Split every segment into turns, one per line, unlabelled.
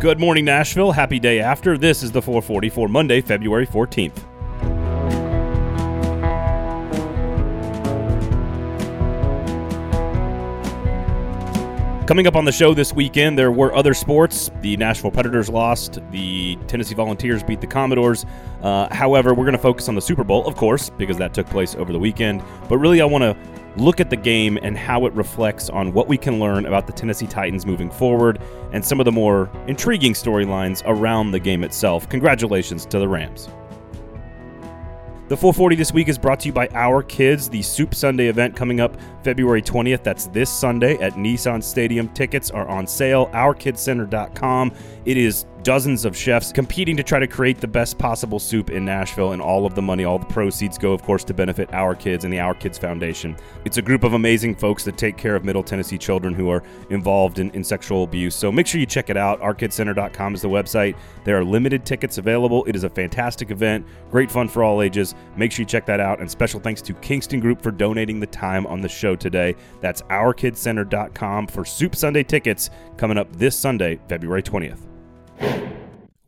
Good morning, Nashville. Happy day after. This is the 440 for Monday, February 14th. Coming up on the show this weekend, there were other sports. The Nashville Predators lost. The Tennessee Volunteers beat the Commodores. Uh, however, we're going to focus on the Super Bowl, of course, because that took place over the weekend. But really, I want to look at the game and how it reflects on what we can learn about the Tennessee Titans moving forward and some of the more intriguing storylines around the game itself. Congratulations to the Rams. The 440 this week is brought to you by Our Kids, the Soup Sunday event coming up February 20th. That's this Sunday at Nissan Stadium. Tickets are on sale. OurKidsCenter.com. It is dozens of chefs competing to try to create the best possible soup in Nashville, and all of the money, all the proceeds go, of course, to benefit Our Kids and the Our Kids Foundation. It's a group of amazing folks that take care of Middle Tennessee children who are involved in, in sexual abuse. So make sure you check it out. OurKidsCenter.com is the website. There are limited tickets available. It is a fantastic event, great fun for all ages. Make sure you check that out. And special thanks to Kingston Group for donating the time on the show today. That's OurKidsCenter.com for Soup Sunday tickets coming up this Sunday, February 20th.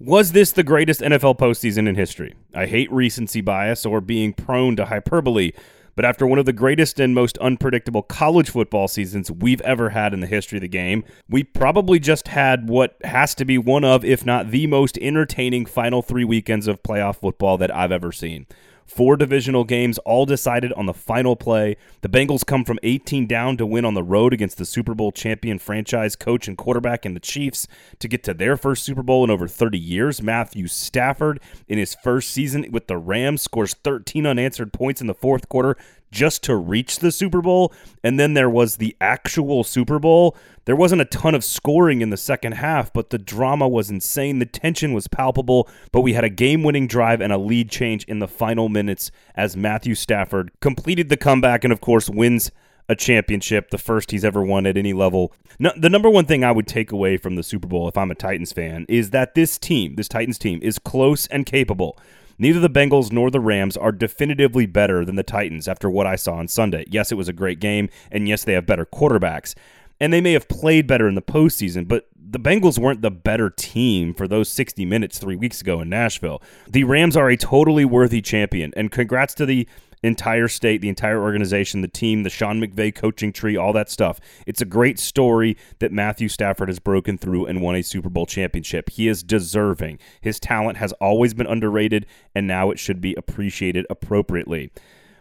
Was this the greatest NFL postseason in history? I hate recency bias or being prone to hyperbole, but after one of the greatest and most unpredictable college football seasons we've ever had in the history of the game, we probably just had what has to be one of, if not the most entertaining final three weekends of playoff football that I've ever seen. Four divisional games, all decided on the final play. The Bengals come from 18 down to win on the road against the Super Bowl champion franchise coach and quarterback in the Chiefs to get to their first Super Bowl in over 30 years. Matthew Stafford, in his first season with the Rams, scores 13 unanswered points in the fourth quarter just to reach the Super Bowl. And then there was the actual Super Bowl. There wasn't a ton of scoring in the second half, but the drama was insane. The tension was palpable, but we had a game winning drive and a lead change in the final minutes as Matthew Stafford completed the comeback and, of course, wins a championship, the first he's ever won at any level. No, the number one thing I would take away from the Super Bowl if I'm a Titans fan is that this team, this Titans team, is close and capable. Neither the Bengals nor the Rams are definitively better than the Titans after what I saw on Sunday. Yes, it was a great game, and yes, they have better quarterbacks. And they may have played better in the postseason, but the Bengals weren't the better team for those 60 minutes three weeks ago in Nashville. The Rams are a totally worthy champion, and congrats to the entire state, the entire organization, the team, the Sean McVay coaching tree, all that stuff. It's a great story that Matthew Stafford has broken through and won a Super Bowl championship. He is deserving. His talent has always been underrated, and now it should be appreciated appropriately.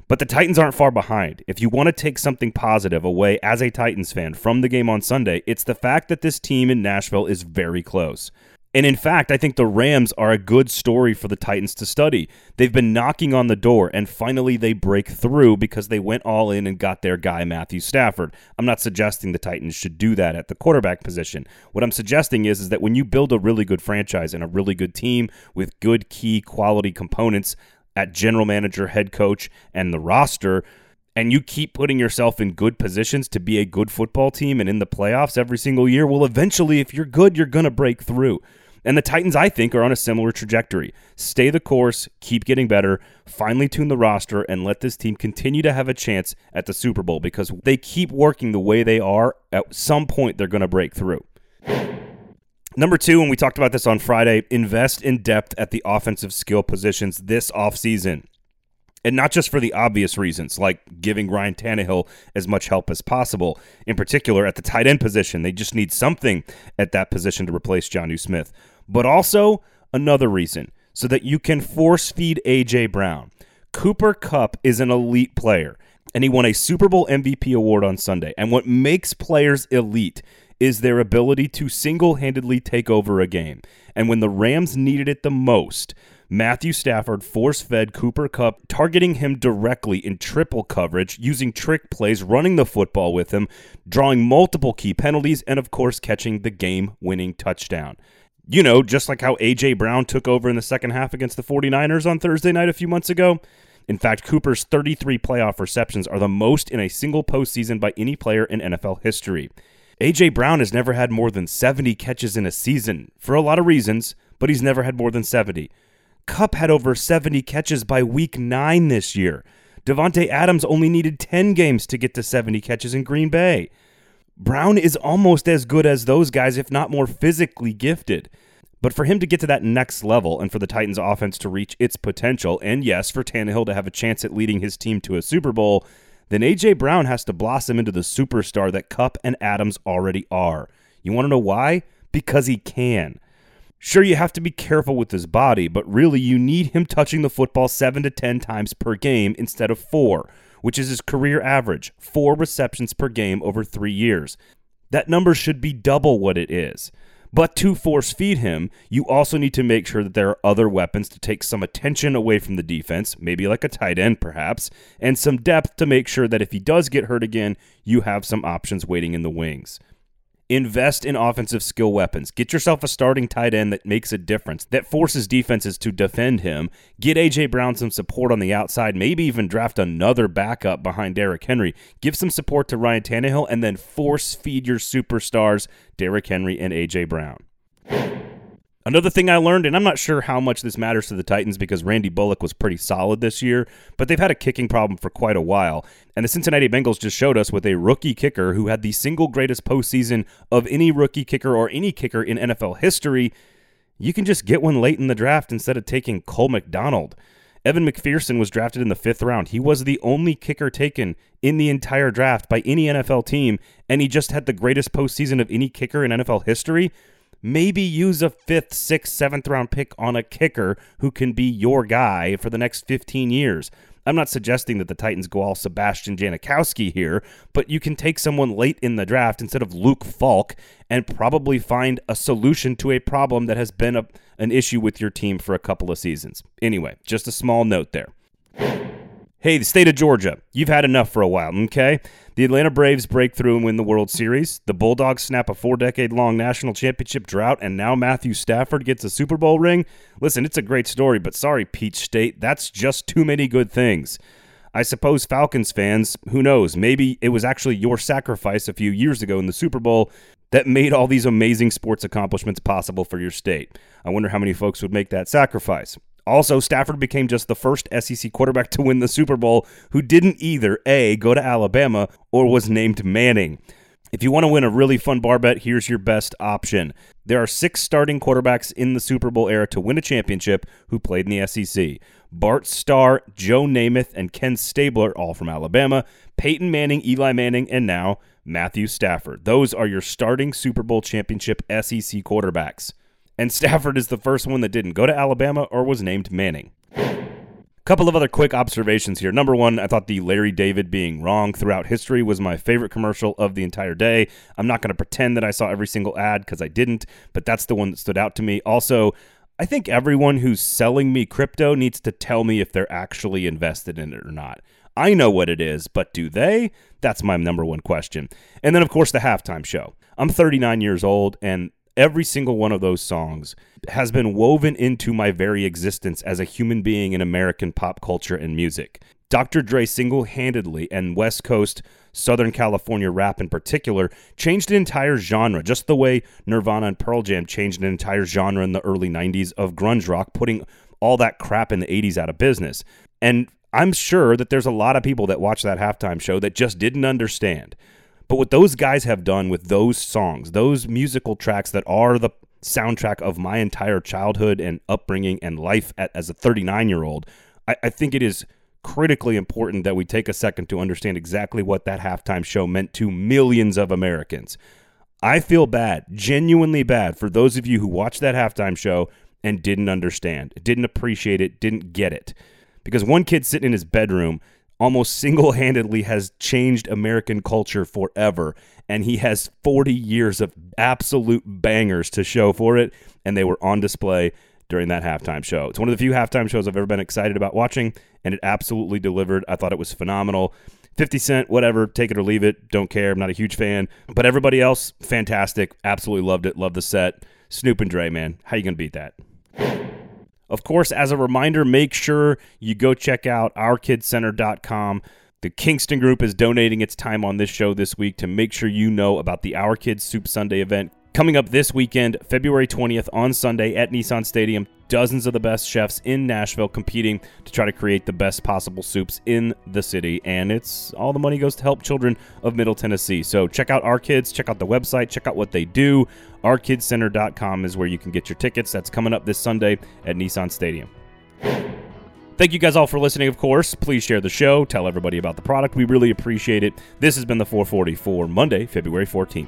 But the Titans aren't far behind. If you want to take something positive away as a Titans fan from the game on Sunday, it's the fact that this team in Nashville is very close. And in fact, I think the Rams are a good story for the Titans to study. They've been knocking on the door, and finally they break through because they went all in and got their guy, Matthew Stafford. I'm not suggesting the Titans should do that at the quarterback position. What I'm suggesting is, is that when you build a really good franchise and a really good team with good key quality components at general manager, head coach, and the roster, and you keep putting yourself in good positions to be a good football team and in the playoffs every single year, well, eventually, if you're good, you're going to break through. And the Titans, I think, are on a similar trajectory. Stay the course, keep getting better, finally tune the roster, and let this team continue to have a chance at the Super Bowl because they keep working the way they are. At some point, they're going to break through. Number two, and we talked about this on Friday, invest in depth at the offensive skill positions this offseason. And not just for the obvious reasons, like giving Ryan Tannehill as much help as possible. In particular, at the tight end position, they just need something at that position to replace Jonnu Smith. But also, another reason, so that you can force feed A.J. Brown. Cooper Kupp is an elite player, and he won a Super Bowl MVP award on Sunday. And what makes players elite is their ability to single handedly take over a game. And when the Rams needed it the most, Matthew Stafford force fed Cooper Kupp, targeting him directly in triple coverage, using trick plays, running the football with him, drawing multiple key penalties, and of course, catching the game winning touchdown. You know, just like how A.J. Brown took over in the second half against the 49ers on Thursday night a few months ago. In fact, Cooper's 33 playoff receptions are the most in a single postseason by any player in NFL history. A.J. Brown has never had more than 70 catches in a season for a lot of reasons, but he's never had more than 70. Kupp had over 70 catches by week 9 this year. Davante Adams only needed 10 games to get to 70 catches in Green Bay. Brown is almost as good as those guys, if not more physically gifted. But for him to get to that next level and for the Titans offense to reach its potential, and yes, for Tannehill to have a chance at leading his team to a Super Bowl, then A.J. Brown has to blossom into the superstar that Kupp and Adams already are. You want to know why? Because he can. Sure, you have to be careful with his body, but really you need him touching the football 7 to 10 times per game instead of 4, which is his career average 4 receptions per game over 3 years. That number should be double what it is. But to force feed him, you also need to make sure that there are other weapons to take some attention away from the defense, maybe like a tight end perhaps, and some depth to make sure that if he does get hurt again, you have some options waiting in the wings. Invest in offensive skill weapons. Get yourself a starting tight end that makes a difference, that forces defenses to defend him. Get A.J. Brown some support on the outside, maybe even draft another backup behind Derrick Henry. Give some support to Ryan Tannehill, and then force feed your superstars, Derrick Henry and A.J. Brown. Another thing I learned, and I'm not sure how much this matters to the Titans because Randy Bullock was pretty solid this year, but they've had a kicking problem for quite a while. And the Cincinnati Bengals just showed us with a rookie kicker who had the single greatest postseason of any rookie kicker or any kicker in NFL history. You can just get one late in the draft instead of taking Cole McDonald. Evan McPherson was drafted in the fifth round. He was the only kicker taken in the entire draft by any NFL team, and he just had the greatest postseason of any kicker in NFL history maybe use a fifth, sixth, seventh round pick on a kicker who can be your guy for the next 15 years. I'm not suggesting that the Titans go all Sebastian Janikowski here, but you can take someone late in the draft instead of Luke Falk and probably find a solution to a problem that has been a, an issue with your team for a couple of seasons. Anyway, just a small note there. Hey, the state of Georgia, you've had enough for a while, okay? The Atlanta Braves break through and win the World Series. The Bulldogs snap a four decade long national championship drought, and now Matthew Stafford gets a Super Bowl ring. Listen, it's a great story, but sorry, Peach State, that's just too many good things. I suppose Falcons fans, who knows, maybe it was actually your sacrifice a few years ago in the Super Bowl that made all these amazing sports accomplishments possible for your state. I wonder how many folks would make that sacrifice. Also, Stafford became just the first SEC quarterback to win the Super Bowl who didn't either A, go to Alabama, or was named Manning. If you want to win a really fun bar bet, here's your best option. There are six starting quarterbacks in the Super Bowl era to win a championship who played in the SEC. Bart Starr, Joe Namath, and Ken Stabler, all from Alabama. Peyton Manning, Eli Manning, and now Matthew Stafford. Those are your starting Super Bowl championship SEC quarterbacks and Stafford is the first one that didn't go to Alabama or was named Manning. Couple of other quick observations here. Number one, I thought the Larry David being wrong throughout history was my favorite commercial of the entire day. I'm not going to pretend that I saw every single ad because I didn't, but that's the one that stood out to me. Also, I think everyone who's selling me crypto needs to tell me if they're actually invested in it or not. I know what it is, but do they? That's my number one question. And then, of course, the halftime show. I'm 39 years old, and every single one of those songs has been woven into my very existence as a human being in American pop culture and music. Dr. Dre single handedly and West Coast, Southern California rap in particular, changed an entire genre, just the way Nirvana and Pearl Jam changed an entire genre in the early 90s of grunge rock, putting all that crap in the 80s out of business. And I'm sure that there's a lot of people that watch that halftime show that just didn't understand. But what those guys have done with those songs, those musical tracks that are the soundtrack of my entire childhood and upbringing and life at, as a 39 year old, I, I think it is critically important that we take a second to understand exactly what that halftime show meant to millions of Americans. I feel bad, genuinely bad, for those of you who watched that halftime show and didn't understand, didn't appreciate it, didn't get it. Because one kid sitting in his bedroom almost single handedly has changed American culture forever. And he has 40 years of absolute bangers to show for it. And they were on display during that halftime show. It's one of the few halftime shows I've ever been excited about watching, and it absolutely delivered. I thought it was phenomenal. 50 Cent, whatever, take it or leave it. Don't care. I'm not a huge fan. But everybody else, fantastic. Absolutely loved it. Loved the set. Snoop and Dre, man. How you going to beat that? Of course, as a reminder, make sure you go check out ourkidscenter.com. The Kingston Group is donating its time on this show this week to make sure you know about the Our Kids Soup Sunday event Coming up this weekend, February 20th on Sunday at Nissan Stadium, dozens of the best chefs in Nashville competing to try to create the best possible soups in the city. And it's all the money goes to help children of Middle Tennessee. So check out our kids, check out the website, check out what they do. OurKidsCenter.com is where you can get your tickets. That's coming up this Sunday at Nissan Stadium. Thank you guys all for listening, of course. Please share the show, tell everybody about the product. We really appreciate it. This has been the 440 for Monday, February 14th.